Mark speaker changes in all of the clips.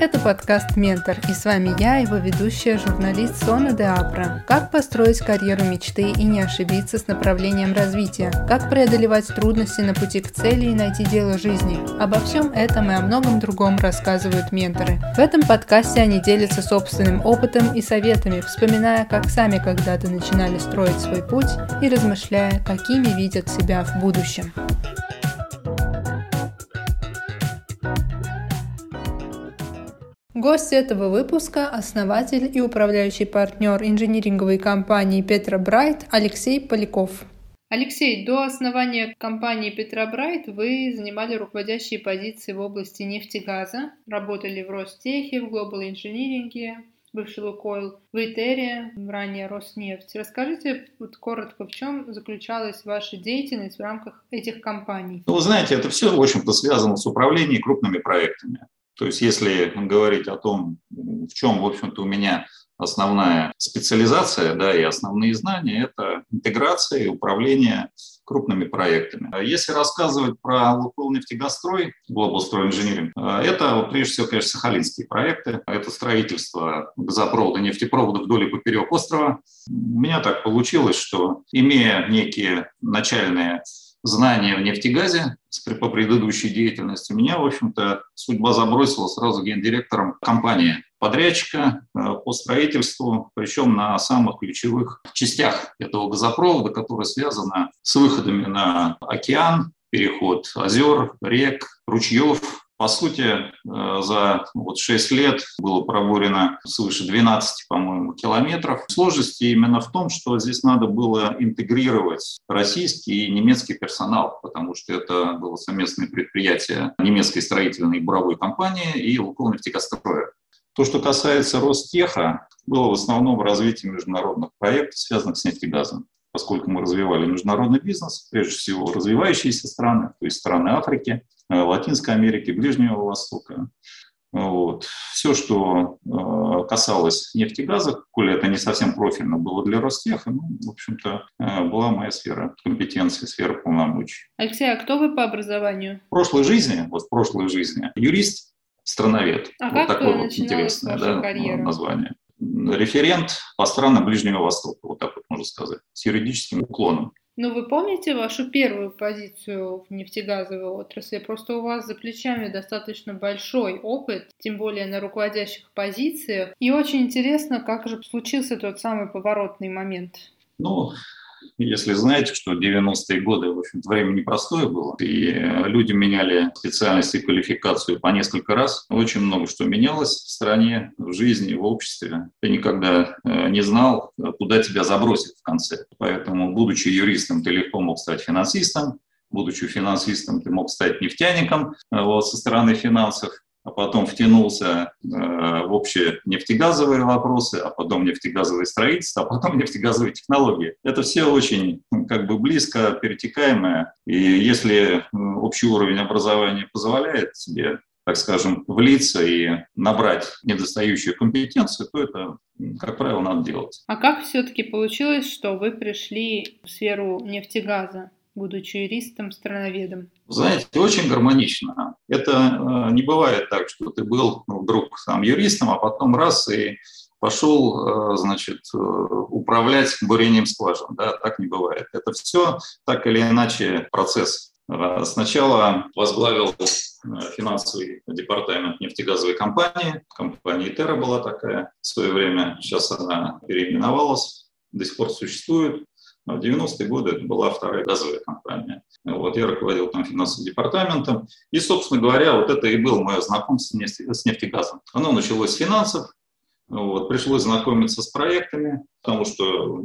Speaker 1: Это подкаст «Ментор» и с вами я, его ведущая, журналист Сона де Апра. Как построить карьеру мечты и не ошибиться с направлением развития? Как преодолевать трудности на пути к цели и найти дело жизни? Обо всем этом и о многом другом рассказывают менторы. В этом подкасте они делятся собственным опытом и советами, вспоминая, как сами когда-то начинали строить свой путь и размышляя, какими видят себя в будущем. Гость этого выпуска – основатель и управляющий партнер инжиниринговой компании Петра Брайт Алексей Поляков. Алексей, до основания компании Петра Брайт вы занимали руководящие позиции в области нефтегаза, работали в Ростехе, в Global Engineering, бывший Лукойл, в Итере, ранее Роснефть. Расскажите вот коротко, в чем заключалась ваша деятельность в рамках этих компаний?
Speaker 2: Ну, вы знаете, это все, в общем-то, связано с управлением крупными проектами. То есть если говорить о том, в чем, в общем-то, у меня основная специализация да, и основные знания, это интеграция и управление крупными проектами. Если рассказывать про нефтегазстрой, Global Stroy Engineering, это прежде всего, конечно, сахалинские проекты. Это строительство газопровода, нефтепровода вдоль и поперек острова. У меня так получилось, что имея некие начальные знания в нефтегазе по предыдущей деятельности, меня, в общем-то, судьба забросила сразу гендиректором компании подрядчика э, по строительству, причем на самых ключевых частях этого газопровода, которая связана с выходами на океан, переход озер, рек, ручьев, по сути, э, за вот 6 лет было пробурено свыше 12, по-моему, километров. Сложности именно в том, что здесь надо было интегрировать российский и немецкий персонал, потому что это было совместное предприятие немецкой строительной и буровой компании и Лукойл нефтегазстроя. То, что касается Ростеха, было в основном развитие международных проектов, связанных с нефтегазом поскольку мы развивали международный бизнес, прежде всего развивающиеся страны, то есть страны Африки, э, Латинской Америки, Ближнего Востока. Вот. Все, что э, касалось нефтегаза, коли это не совсем профильно было для Ростеха, ну, в общем-то, э, была моя сфера компетенции, сфера полномочий.
Speaker 1: Алексей, а кто вы по образованию?
Speaker 2: В прошлой жизни, вот в прошлой жизни, юрист, страновед.
Speaker 1: А
Speaker 2: вот
Speaker 1: как
Speaker 2: такое
Speaker 1: вот
Speaker 2: интересное да,
Speaker 1: карьеру?
Speaker 2: название референт по странам Ближнего Востока, вот так вот можно сказать, с юридическим уклоном.
Speaker 1: Ну, вы помните вашу первую позицию в нефтегазовой отрасли? Просто у вас за плечами достаточно большой опыт, тем более на руководящих позициях. И очень интересно, как же случился тот самый поворотный момент.
Speaker 2: Ну, если знаете, что 90-е годы, в общем время непростое было, и люди меняли специальность и квалификацию по несколько раз. Очень много что менялось в стране, в жизни, в обществе. Ты никогда э, не знал, куда тебя забросит в конце. Поэтому, будучи юристом, ты легко мог стать финансистом, будучи финансистом, ты мог стать нефтяником э, вот, со стороны финансов а потом втянулся э, в общие нефтегазовые вопросы, а потом нефтегазовое строительство, а потом нефтегазовые технологии. Это все очень как бы близко перетекаемое. И если общий уровень образования позволяет себе так скажем, влиться и набрать недостающую компетенцию, то это, как правило, надо делать.
Speaker 1: А как все-таки получилось, что вы пришли в сферу нефтегаза? Будучи юристом, страноведом?
Speaker 2: Знаете, очень гармонично. Это э, не бывает так, что ты был ну, вдруг там юристом, а потом раз и пошел, э, значит, э, управлять бурением скважин. Да, так не бывает. Это все так или иначе процесс. Сначала возглавил финансовый департамент нефтегазовой компании. Компания Итера была такая в свое время. Сейчас она переименовалась, до сих пор существует. А в 90-е годы это была вторая газовая компания. Вот, я руководил там финансовым департаментом. И, собственно говоря, вот это и было мое знакомство с нефтегазом. Оно началось с финансов. Вот, пришлось знакомиться с проектами, потому что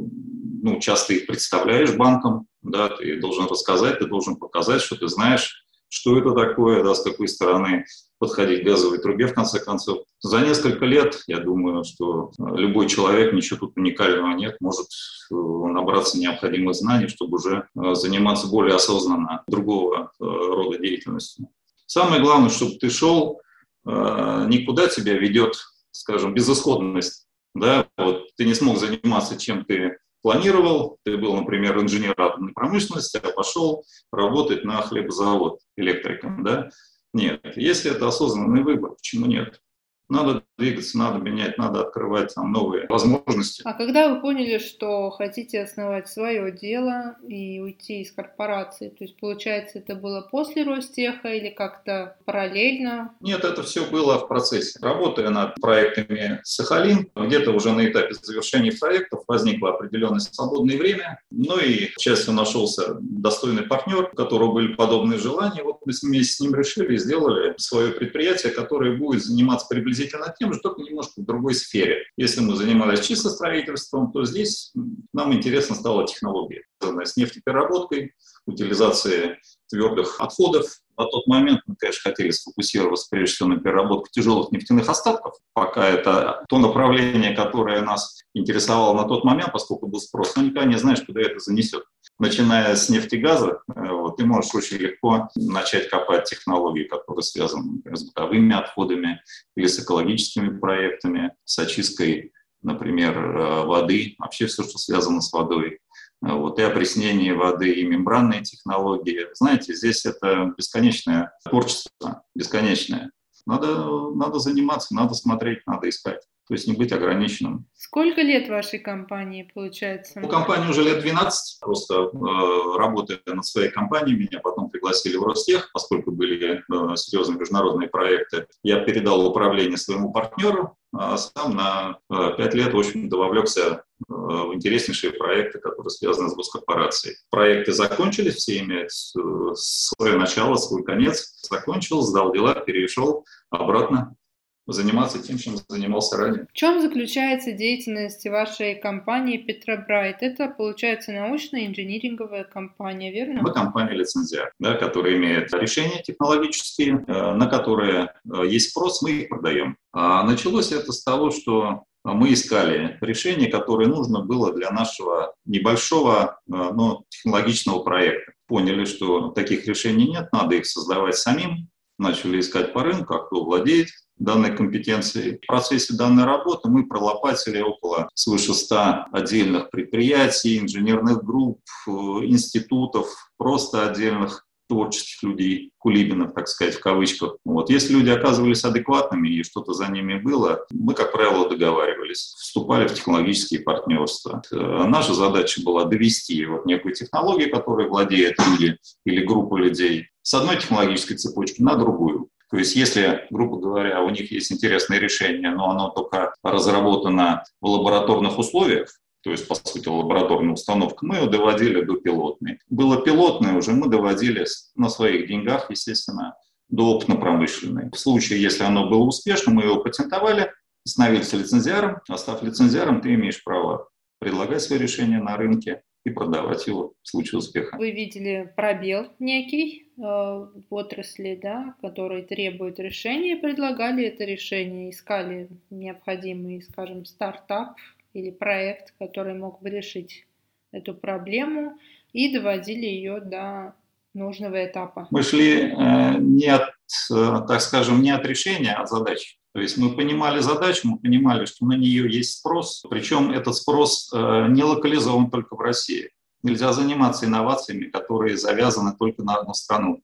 Speaker 2: ну, часто их представляешь банкам, да, ты должен рассказать, ты должен показать, что ты знаешь, что это такое, да, с какой стороны подходить к газовой трубе, в конце концов. За несколько лет, я думаю, что э, любой человек, ничего тут уникального нет, может э, набраться необходимых знаний, чтобы уже э, заниматься более осознанно другого рода деятельностью. Самое главное, чтобы ты шел, никуда тебя ведет, скажем, безысходность. Да? Вот ты не смог заниматься чем ты планировал, ты был, например, инженер атомной промышленности, а пошел работать на хлебозавод электриком, да? Нет. Если это осознанный выбор, почему нет? Надо двигаться, надо менять, надо открывать там новые возможности.
Speaker 1: А когда вы поняли, что хотите основать свое дело и уйти из корпорации, то есть получается это было после Ростеха или как-то параллельно?
Speaker 2: Нет, это все было в процессе. Работая над проектами Сахалин, где-то уже на этапе завершения проектов возникло определенное свободное время, ну и, к счастью, нашелся достойный партнер, у которого были подобные желания. Вот мы вместе с ним решили и сделали свое предприятие, которое будет заниматься приблизительно тем же, только немножко в другой сфере. Если мы занимались чисто строительством, то здесь нам интересно стала технология, связанная с нефтепереработкой, утилизацией твердых отходов, на тот момент мы, конечно, хотели сфокусироваться прежде всего на переработке тяжелых нефтяных остатков, пока это то направление, которое нас интересовало на тот момент, поскольку был спрос, но никогда не знаешь, куда это занесет. Начиная с нефтегаза, э, вот, ты можешь очень легко начать копать технологии, которые связаны например, с бытовыми отходами или с экологическими проектами, с очисткой, например, э, воды, вообще все, что связано с водой вот, и опреснение воды, и мембранные технологии. Знаете, здесь это бесконечное творчество, бесконечное. Надо, надо заниматься, надо смотреть, надо искать. То есть не быть ограниченным.
Speaker 1: Сколько лет вашей компании получается?
Speaker 2: У компании уже лет 12. Просто э, работая над своей компанией, меня потом пригласили в Ростех, поскольку были э, серьезные международные проекты. Я передал управление своему партнеру, а сам на э, пять лет, в общем-то, вовлекся э, в интереснейшие проекты, которые связаны с госкорпорацией. Проекты закончились, все имеют э, свое начало, свой конец. Закончил, сдал дела, перешел обратно заниматься тем, чем занимался ранее.
Speaker 1: В чем заключается деятельность вашей компании Петробрайт? Это, получается, научная инжиниринговая компания, верно?
Speaker 2: Мы компания лицензия, да, которая имеет решения технологические, э, на которые э, есть спрос, мы их продаем. А началось это с того, что мы искали решение, которое нужно было для нашего небольшого, э, но технологичного проекта. Поняли, что таких решений нет, надо их создавать самим, начали искать по рынку, а кто владеет данной компетенцией. В процессе данной работы мы пролопатили около свыше 100 отдельных предприятий, инженерных групп, э, институтов, просто отдельных творческих людей, кулибинов, так сказать, в кавычках. Вот. Если люди оказывались адекватными и что-то за ними было, мы, как правило, договаривались, вступали в технологические партнерства. Э, наша задача была довести вот некую технологию, которой владеют люди или группа людей, с одной технологической цепочки на другую. То есть если, грубо говоря, у них есть интересное решение, но оно только разработано в лабораторных условиях, то есть, по сути, лабораторная установка, мы ее доводили до пилотной. Было пилотное уже, мы доводили на своих деньгах, естественно, до опытно-промышленной. В случае, если оно было успешно, мы его патентовали, становились лицензиаром. А став лицензиаром, ты имеешь право предлагать свои решения на рынке, и продавать его в случае успеха.
Speaker 1: Вы видели пробел некий э, в отрасли, да, который требует решения, предлагали это решение, искали необходимый, скажем, стартап или проект, который мог бы решить эту проблему и доводили ее до нужного этапа.
Speaker 2: Мы шли э, не от, э, так скажем, не от решения, а от задачи. То есть мы понимали задачу, мы понимали, что на нее есть спрос, причем этот спрос э, не локализован только в России. Нельзя заниматься инновациями, которые завязаны только на одну страну.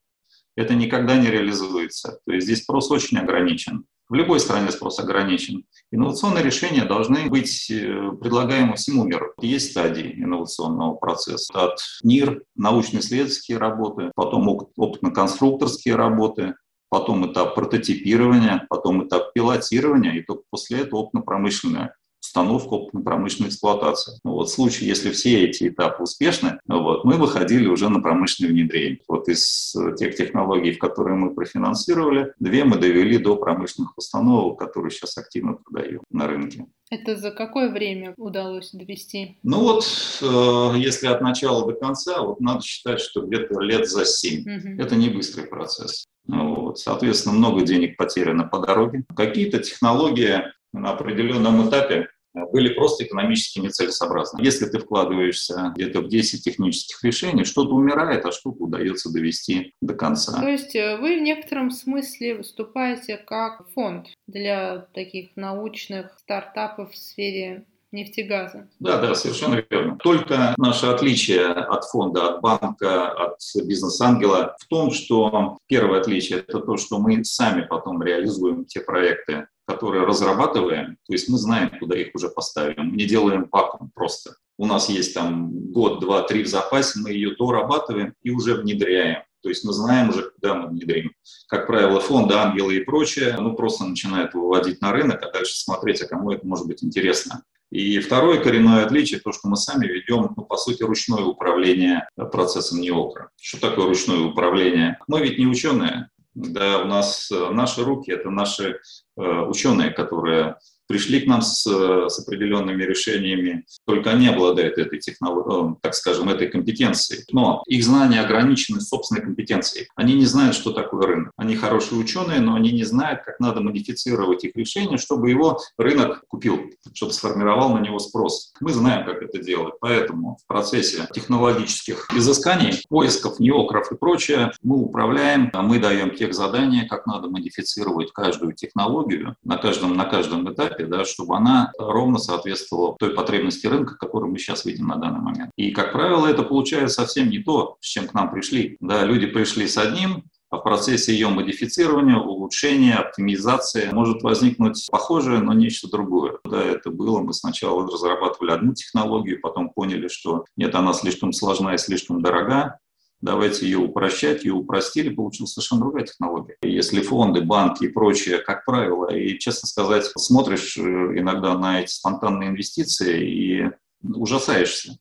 Speaker 2: Это никогда не реализуется. То есть здесь спрос очень ограничен. В любой стране спрос ограничен. Инновационные решения должны быть э, предлагаемы всему миру. Есть стадии инновационного процесса. От НИР, научно-исследовательские работы, потом опытно-конструкторские работы, потом этап прототипирования, потом этап пилотирования, и только после этого опытно-промышленная установка опытно-промышленной эксплуатации. Ну, вот в случае, если все эти этапы успешны, вот, мы выходили уже на промышленное внедрение. Вот из тех технологий, в которые мы профинансировали, две мы довели до промышленных установок, которые сейчас активно продаем на рынке.
Speaker 1: Это за какое время удалось довести?
Speaker 2: Ну вот, э, если от начала до конца, вот надо считать, что где-то лет за семь. Угу. Это не быстрый процесс. Вот. Соответственно, много денег потеряно по дороге. Какие-то технологии на определенном этапе были просто экономически нецелесообразны. Если ты вкладываешься где-то в 10 технических решений, что-то умирает, а что-то удается довести до конца.
Speaker 1: То есть э, вы в некотором смысле выступаете как фонд для таких научных стартапов в сфере нефтегаза.
Speaker 2: Да, да, совершенно верно. Только наше отличие от фонда, от банка, от бизнес-ангела в том, что первое отличие – это то, что мы сами потом реализуем те проекты, которые разрабатываем, то есть мы знаем, куда их уже поставим, мы не делаем вакуум просто. У нас есть там год, два, три в запасе, мы ее дорабатываем и уже внедряем. То есть мы знаем уже, куда мы внедрим. Как правило, фонды, ангелы и прочее, ну, просто начинают выводить на рынок, а дальше смотреть, а кому это может быть интересно. И второе коренное отличие, то, что мы сами ведем, ну, по сути, ручное управление процессом неокра. Что такое ручное управление? Мы ведь не ученые. Да, у нас э, наши руки – это наши э, ученые, которые пришли к нам с, с определенными решениями, только они обладают этой технологией, э, так скажем, этой компетенцией. Но их знания ограничены собственной компетенцией. Они не знают, что такое рынок. Они хорошие ученые, но они не знают, как надо модифицировать их решения, чтобы его рынок купил, чтобы сформировал на него спрос. Мы знаем, как это делать, поэтому в процессе технологических изысканий, поисков, неокров и прочее, мы управляем, а мы даем тех задания, как надо модифицировать каждую технологию на каждом, на каждом этапе, этапе, да, чтобы она ровно соответствовала той потребности рынка, которую мы сейчас видим на данный момент. И, как правило, это получается совсем не то, с чем к нам пришли. Да, люди пришли с одним, а в процессе ее модифицирования, улучшения, оптимизации может возникнуть похожее, но нечто другое. Да, это было, мы сначала разрабатывали одну технологию, потом поняли, что нет, она слишком сложна и слишком дорога, давайте ее упрощать, ее упростили, получилась совершенно другая технология. Если фонды, банки и прочее, как правило, и, честно сказать, смотришь э, иногда на эти спонтанные инвестиции и ужасаешься,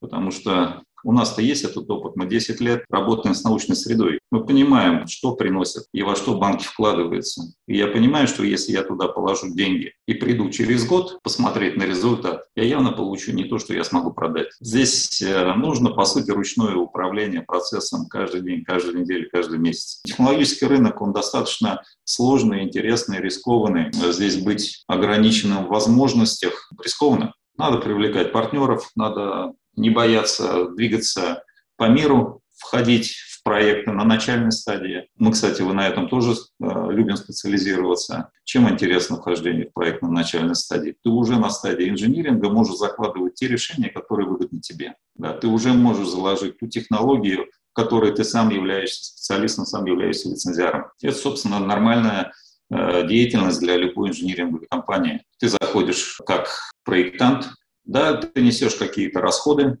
Speaker 2: потому что у нас-то есть этот опыт. Мы 10 лет работаем с научной средой. Мы понимаем, что приносят и во что банки вкладываются. И я понимаю, что если я туда положу деньги и приду через год посмотреть на результат, я явно получу не то, что я смогу продать. Здесь э, нужно, по сути, ручное управление процессом каждый день, каждую неделю, каждый месяц. Технологический рынок, он достаточно сложный, интересный, рискованный. Здесь быть ограниченным в возможностях рискованно. Надо привлекать партнеров, надо не бояться двигаться по миру, входить в проекты на начальной стадии. Мы, кстати, вы на этом тоже э, любим специализироваться. Чем интересно вхождение в проект на начальной стадии? Ты уже на стадии инжиниринга можешь закладывать те решения, которые выгодны тебе. Да, ты уже можешь заложить ту технологию, которой ты сам являешься специалистом, сам являешься лицензиаром. Это, собственно, нормальная э, деятельность для любой инжиниринговой компании. Ты заходишь как проектант, да, ты несешь какие-то расходы,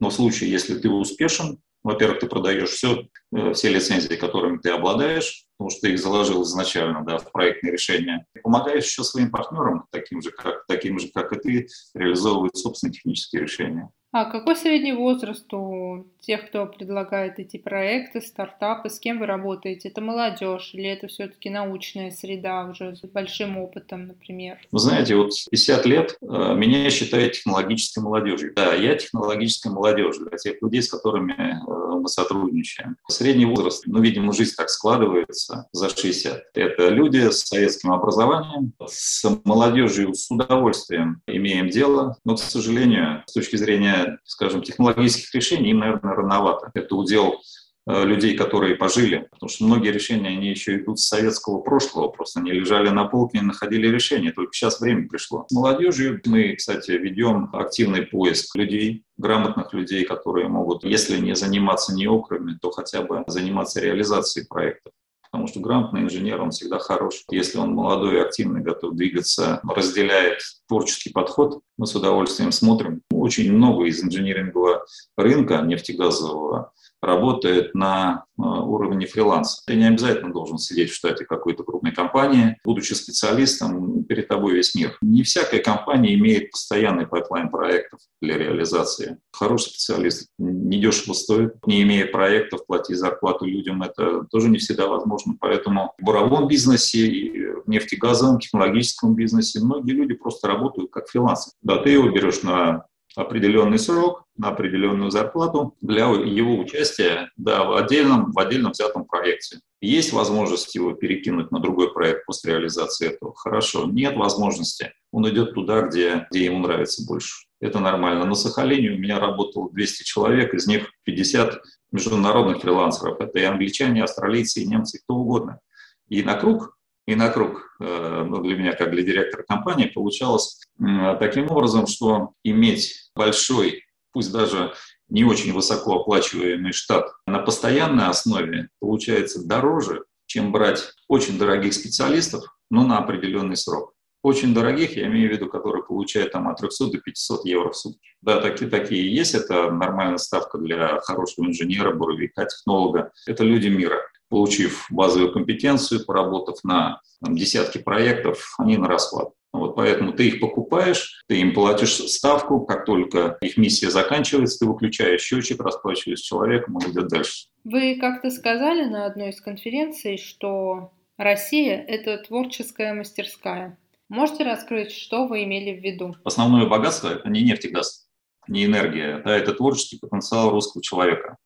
Speaker 2: но в случае, если ты успешен, во-первых, ты продаешь все, э, все лицензии, которыми ты обладаешь, потому что ты их заложил изначально да, в проектные решения. Ты помогаешь еще своим партнерам, таким же, как, таким же, как и ты, реализовывать собственные технические решения.
Speaker 1: А какой средний возраст у тех, кто предлагает эти проекты, стартапы, с кем вы работаете? Это молодежь или это все-таки научная среда уже с большим опытом, например?
Speaker 2: Вы знаете, вот 50 лет э, меня считают технологической молодежью. Да, я технологическая молодежь для тех людей, с которыми э, мы сотрудничаем. Средний возраст, ну, видимо, жизнь так складывается, за 60. Это люди с советским образованием, с молодежью с удовольствием имеем дело, но, к сожалению, с точки зрения скажем, технологических решений им, наверное, рановато. Это удел э, людей, которые пожили, потому что многие решения, они еще идут с советского прошлого, просто они лежали на полке и находили решения, только сейчас время пришло. С молодежью мы, кстати, ведем активный поиск людей, грамотных людей, которые могут, если не заниматься неокрами, то хотя бы заниматься реализацией проектов потому что грамотный инженер, он всегда хорош. Если он молодой активный, готов двигаться, разделяет творческий подход, мы с удовольствием смотрим. Очень много из инжинирингового рынка нефтегазового работает на э, уровне фриланса. Ты не обязательно должен сидеть в штате какой-то крупной компании. Будучи специалистом, перед тобой весь мир. Не всякая компания имеет постоянный pipeline проектов для реализации. Хороший специалист недешево стоит. Не имея проектов, платить зарплату людям, это тоже не всегда возможно. Поэтому в буровом бизнесе, и в нефтегазовом, технологическом бизнесе многие люди просто работают как фрилансеры. Да, ты его берешь на определенный срок, на определенную зарплату для его участия да, в, отдельном, в отдельном взятом проекте. Есть возможность его перекинуть на другой проект после реализации этого? Хорошо. Нет возможности. Он идет туда, где, где ему нравится больше. Это нормально. На Сахалине у меня работало 200 человек, из них 50 международных фрилансеров. Это и англичане, и австралийцы, и немцы, кто угодно. И на круг и на круг э, ну, для меня, как для директора компании, получалось таким образом, что иметь большой, пусть даже не очень высоко оплачиваемый штат на постоянной основе получается дороже, чем брать очень дорогих специалистов, но на определенный срок. Очень дорогих, я имею в виду, которые получают там от 300 до 500 евро в сутки. Да, такие, такие есть, это нормальная ставка для хорошего инженера, буровика, технолога. Это люди мира. Получив базовую компетенцию, поработав на там, десятки проектов, они на расхват. Вот поэтому ты их покупаешь, ты им платишь ставку, как только их миссия заканчивается, ты выключаешь счетчик, расплачиваешься с человеком, он идет дальше.
Speaker 1: Вы как-то сказали на одной из конференций, что Россия – это творческая мастерская. Можете раскрыть, что вы имели в виду?
Speaker 2: Основное богатство – это не нефть и газ, не энергия, да, это творческий потенциал русского человека.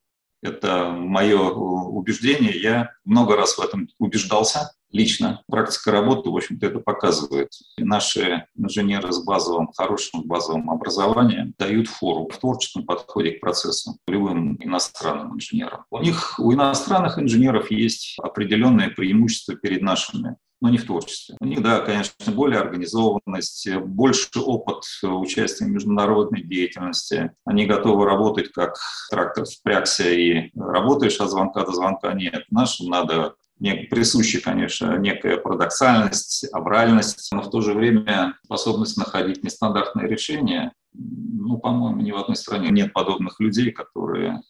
Speaker 2: Это мое убеждение. Я много раз в этом убеждался лично. Практика работы, в общем-то, это показывает. И наши инженеры с базовым, хорошим базовым образованием дают фору в творческом подходе к процессу любым иностранным инженерам. У них, у иностранных инженеров есть определенное преимущество перед нашими но не в творчестве. У них, да, конечно, более организованность, больше опыт участия в международной деятельности. Они готовы работать как трактор впрягся и работаешь от звонка до звонка. Нет, нашим надо присуща, конечно, некая парадоксальность, авральность, но в то же время способность находить нестандартные решения. Ну, по-моему, ни в одной стране нет подобных людей, которые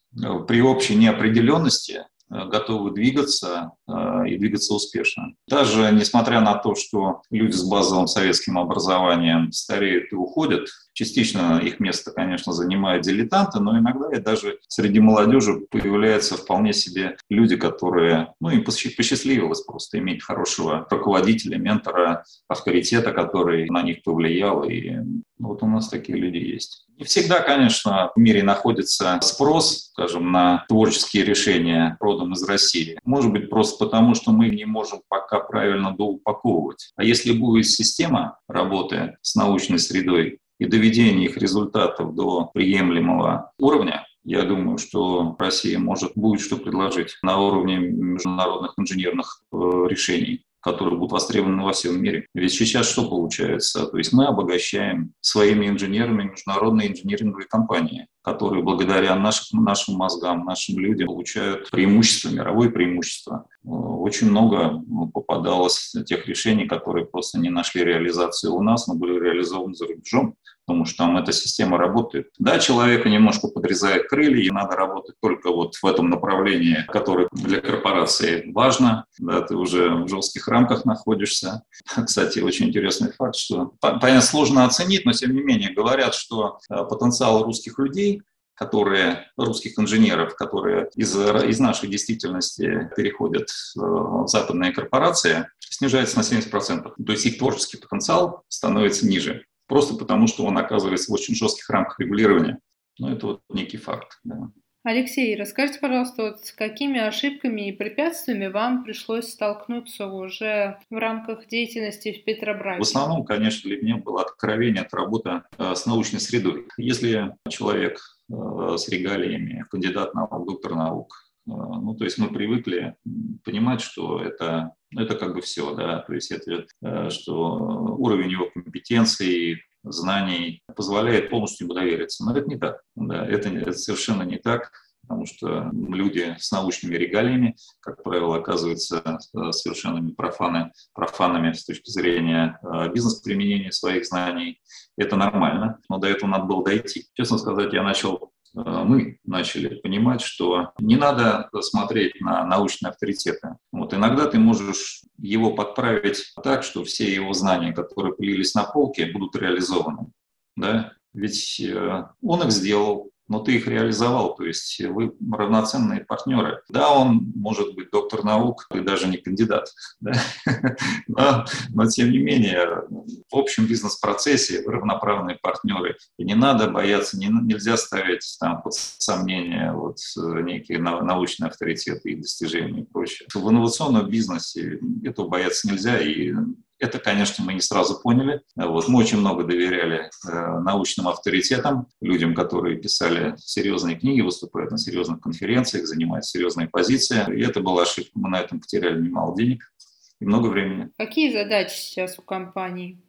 Speaker 2: при общей неопределенности Э, готовы двигаться э, и двигаться успешно. Даже несмотря на то, что люди с базовым советским образованием стареют и уходят, частично их место, конечно, занимают дилетанты, но иногда и даже среди молодежи появляются вполне себе люди, которые, ну, им посчастливилось просто иметь хорошего руководителя, ментора, авторитета, который на них повлиял, и вот у нас такие люди есть. Всегда, конечно, в мире находится спрос, скажем, на творческие решения родом из России. Может быть, просто потому, что мы не можем пока правильно доупаковывать. А если будет система работы с научной средой и доведения их результатов до приемлемого уровня, я думаю, что Россия может будет что предложить на уровне международных инженерных э, решений которые будут востребованы во всем мире. Ведь сейчас что получается? То есть мы обогащаем своими инженерами международные инжиниринговые компании, которые благодаря нашим, нашим мозгам, нашим людям получают преимущество, мировое преимущество. Очень много попадалось тех решений, которые просто не нашли реализации у нас, но были реализованы за рубежом потому что там эта система работает. Да, человека немножко подрезает крылья, и надо работать только вот в этом направлении, которое для корпорации важно, да, ты уже в жестких рамках находишься. Кстати, очень интересный факт, что, понятно, сложно оценить, но тем не менее говорят, что э, потенциал русских людей которые, русских инженеров, которые из, из нашей действительности переходят в западные корпорации, снижается на 70%. То есть их творческий потенциал становится ниже просто потому, что он оказывается в очень жестких рамках регулирования. Ну, это вот некий факт. Да.
Speaker 1: Алексей, расскажите, пожалуйста, вот с какими ошибками и препятствиями вам пришлось столкнуться уже в рамках деятельности в Петробрасе?
Speaker 2: В основном, конечно, для меня было откровение от работы э, с научной средой. Если человек э, с регалиями, кандидат наук, доктор наук, э, ну, то есть мы привыкли понимать, что это это как бы все, да, то есть это, э, что уровень его компетенции, знаний позволяет полностью ему довериться. Но это не так, да, это, это совершенно не так, потому что люди с научными регалиями, как правило, оказываются э, совершенно профаны, профанами с точки зрения э, бизнес-применения своих знаний. Это нормально, но до этого надо было дойти. Честно сказать, я начал мы начали понимать, что не надо смотреть на научные авторитеты. Вот иногда ты можешь его подправить так, что все его знания, которые появились на полке, будут реализованы. Да? Ведь э, он их сделал, но ты их реализовал, то есть вы равноценные партнеры. Да, он может быть доктор наук и даже не кандидат, да? но, но тем не менее в общем бизнес-процессе вы равноправные партнеры. И не надо бояться, не, нельзя ставить там под сомнение вот некие научные авторитеты и достижения и прочее. В инновационном бизнесе этого бояться нельзя, и это, конечно, мы не сразу поняли. Вот. Мы очень много доверяли э, научным авторитетам, людям, которые писали серьезные книги, выступают на серьезных конференциях, занимают серьезные позиции. И это была ошибка. Мы на этом потеряли немало денег и много времени.
Speaker 1: Какие задачи сейчас у компании?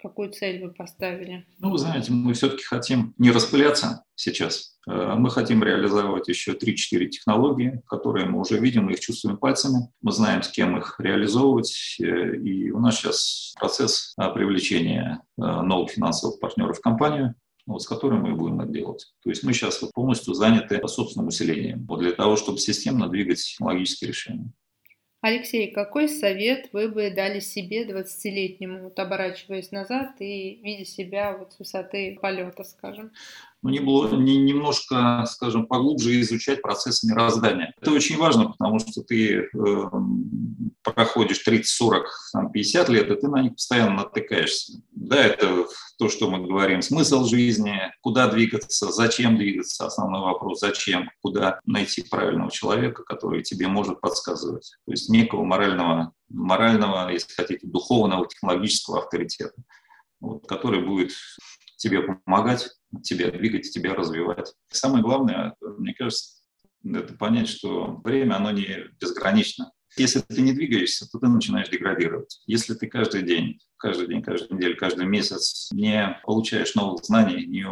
Speaker 1: Какую цель вы поставили?
Speaker 2: Ну, вы знаете, мы все-таки хотим не распыляться сейчас. Э, мы хотим реализовать еще 3-4 технологии, которые мы уже видим, мы их чувствуем пальцами. Мы знаем, с кем их реализовывать. Э, и у нас сейчас процесс э, привлечения новых финансовых партнеров в компанию вот, с которым мы будем это делать. То есть мы сейчас полностью заняты собственным усилением вот для того, чтобы системно двигать технологические решения.
Speaker 1: Алексей, какой совет вы бы дали себе 20-летнему, вот оборачиваясь назад и видя себя вот с высоты полета, скажем?
Speaker 2: ну, не было, не, немножко, скажем, поглубже изучать процессы мироздания. Это очень важно, потому что ты э, проходишь 30, 40, там, 50 лет, и ты на них постоянно натыкаешься. Да, это то, что мы говорим, смысл жизни, куда двигаться, зачем двигаться, основной вопрос, зачем, куда найти правильного человека, который тебе может подсказывать. То есть некого морального, морального, если хотите, духовного, технологического авторитета, вот, который будет тебе помогать, тебя двигать, тебя развивать. Самое главное, мне кажется, это понять, что время, оно не безгранично. Если ты не двигаешься, то ты начинаешь деградировать. Если ты каждый день, каждый день, каждую неделю, каждый месяц не получаешь новых знаний, не,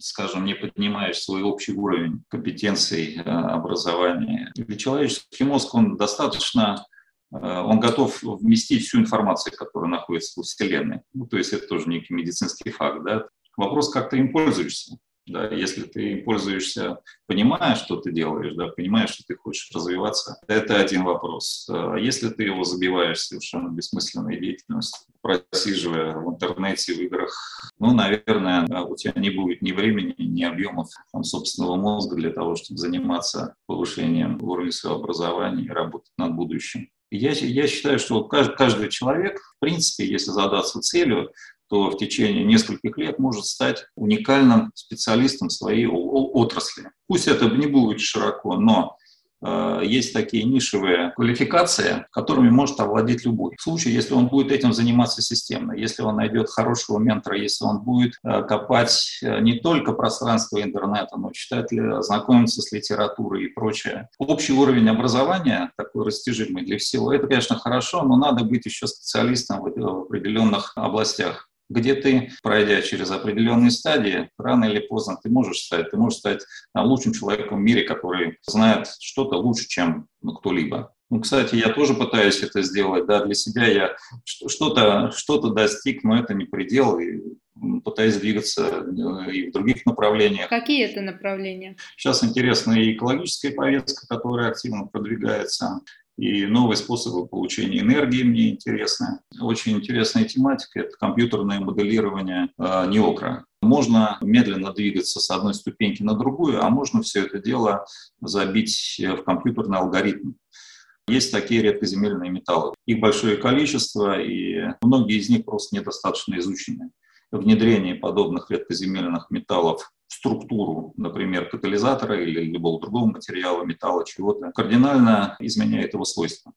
Speaker 2: скажем, не поднимаешь свой общий уровень компетенций, э, образования, или человеческий мозг, он достаточно э, он готов вместить всю информацию, которая находится в Вселенной. Ну, то есть это тоже некий медицинский факт. Да? Вопрос, как ты им пользуешься. Да, если ты пользуешься, понимая, что ты делаешь, да, понимая, что ты хочешь развиваться, это один вопрос. А если ты его забиваешь совершенно бессмысленной деятельностью, просиживая в интернете, в играх, ну, наверное, у тебя не будет ни времени, ни объемов там, собственного мозга для того, чтобы заниматься повышением уровня своего образования и работать над будущим. Я, я считаю, что каждый, каждый человек, в принципе, если задаться целью, то в течение нескольких лет может стать уникальным специалистом своей отрасли. Пусть это не будет широко, но э, есть такие нишевые квалификации, которыми может овладеть любой. В случае, если он будет этим заниматься системно, если он найдет хорошего ментора, если он будет э, копать э, не только пространство интернета, но читать, знакомиться с литературой и прочее. Общий уровень образования, такой растяжимый для всего, это, конечно, хорошо, но надо быть еще специалистом в определенных областях где ты, пройдя через определенные стадии, рано или поздно ты можешь стать, ты можешь стать а, лучшим человеком в мире, который знает что-то лучше, чем ну, кто-либо. Ну, кстати, я тоже пытаюсь это сделать, да, для себя я что-то что достиг, но это не предел, и пытаюсь двигаться э, и в других направлениях.
Speaker 1: Какие это направления?
Speaker 2: Сейчас интересна и экологическая повестка, которая активно продвигается и новые способы получения энергии мне интересны. Очень интересная тематика – это компьютерное моделирование э, неокра. Можно медленно двигаться с одной ступеньки на другую, а можно все это дело забить в компьютерный алгоритм. Есть такие редкоземельные металлы. Их большое количество, и многие из них просто недостаточно изучены. Внедрение подобных редкоземельных металлов структуру, например, катализатора или любого другого материала, металла, чего-то, кардинально изменяет его свойства.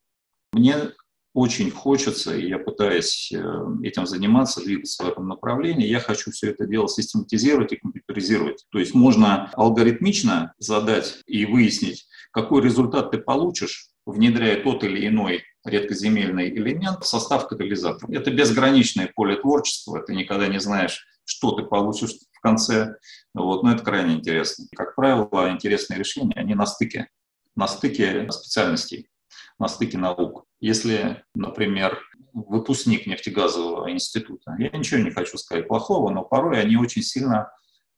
Speaker 2: Мне очень хочется, и я пытаюсь э, этим заниматься, двигаться в этом направлении, я хочу все это дело систематизировать и компьютеризировать. То есть можно алгоритмично задать и выяснить, какой результат ты получишь, внедряя тот или иной редкоземельный элемент в состав катализатора. Это безграничное поле творчества, ты никогда не знаешь, что ты получишь конце. Вот, но это крайне интересно. Как правило, интересные решения, они на стыке, на стыке специальностей, на стыке наук. Если, например, выпускник нефтегазового института, я ничего не хочу сказать плохого, но порой они очень сильно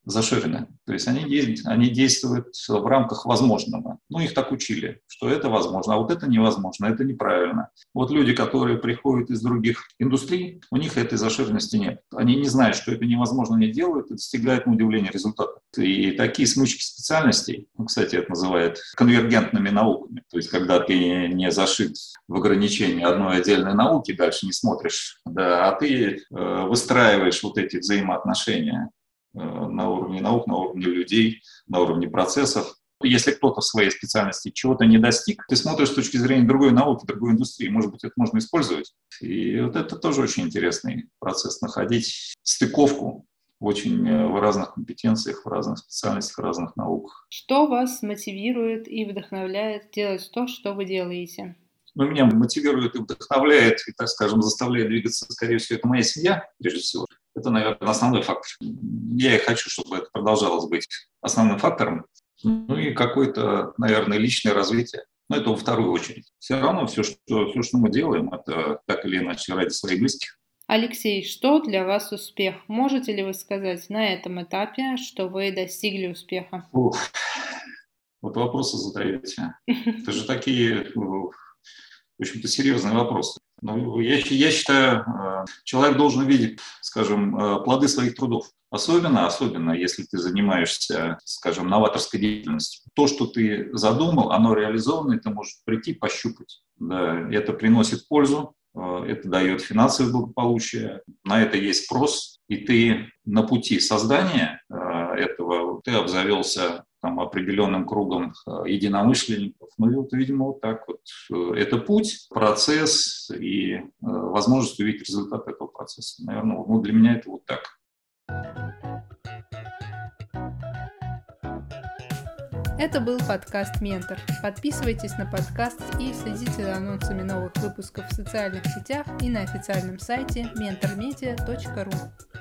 Speaker 2: заширены. То есть они, они действуют в рамках возможного. Ну, их так учили, что это возможно, а вот это невозможно, это неправильно. Вот люди, которые приходят из других индустрий, у них этой заширенности нет. Они не знают, что это невозможно, не делают и достигают, на удивление, результата. И такие смычки специальностей, ну, кстати, это называют конвергентными науками, то есть когда ты не зашит в ограничении одной отдельной науки, дальше не смотришь, да, а ты э, выстраиваешь вот эти взаимоотношения на уровне наук, на уровне людей, на уровне процессов. Если кто-то в своей специальности чего-то не достиг, ты смотришь с точки зрения другой науки, другой индустрии, может быть, это можно использовать. И вот это тоже очень интересный процесс, находить стыковку очень э, в разных компетенциях, в разных специальностях, в разных науках.
Speaker 1: Что вас мотивирует и вдохновляет делать то, что вы делаете?
Speaker 2: Но меня мотивирует и вдохновляет, и, так скажем, заставляет двигаться, скорее всего, это моя семья, прежде всего. Это, наверное, основной фактор. Я и хочу, чтобы это продолжалось быть основным фактором. Ну и какое-то, наверное, личное развитие. Но это во вторую очередь. Все равно все, что, все, что мы делаем, это так или иначе ради своих близких.
Speaker 1: Алексей, что для вас успех? Можете ли вы сказать на этом этапе, что вы достигли успеха?
Speaker 2: Ух, вот вопросы задаете. Это же такие, в общем-то, серьезные вопросы. Ну, я, я считаю, э, человек должен видеть, скажем, э, плоды своих трудов. Особенно, особенно, если ты занимаешься, скажем, новаторской деятельностью. То, что ты задумал, оно реализовано, и ты можешь прийти, пощупать. Да, это приносит пользу, Э, это дает финансовое благополучие, на это есть спрос, и ты на пути создания этого, ты обзавелся там, определенным кругом э, единомышленников. Ну и вот, видимо, вот так вот. Это путь, процесс и возможность увидеть результат этого процесса. Наверное, ну, для меня это вот так.
Speaker 1: Это был подкаст «Ментор». Подписывайтесь на подкаст и следите за анонсами новых выпусков в социальных сетях и на официальном сайте mentormedia.ru.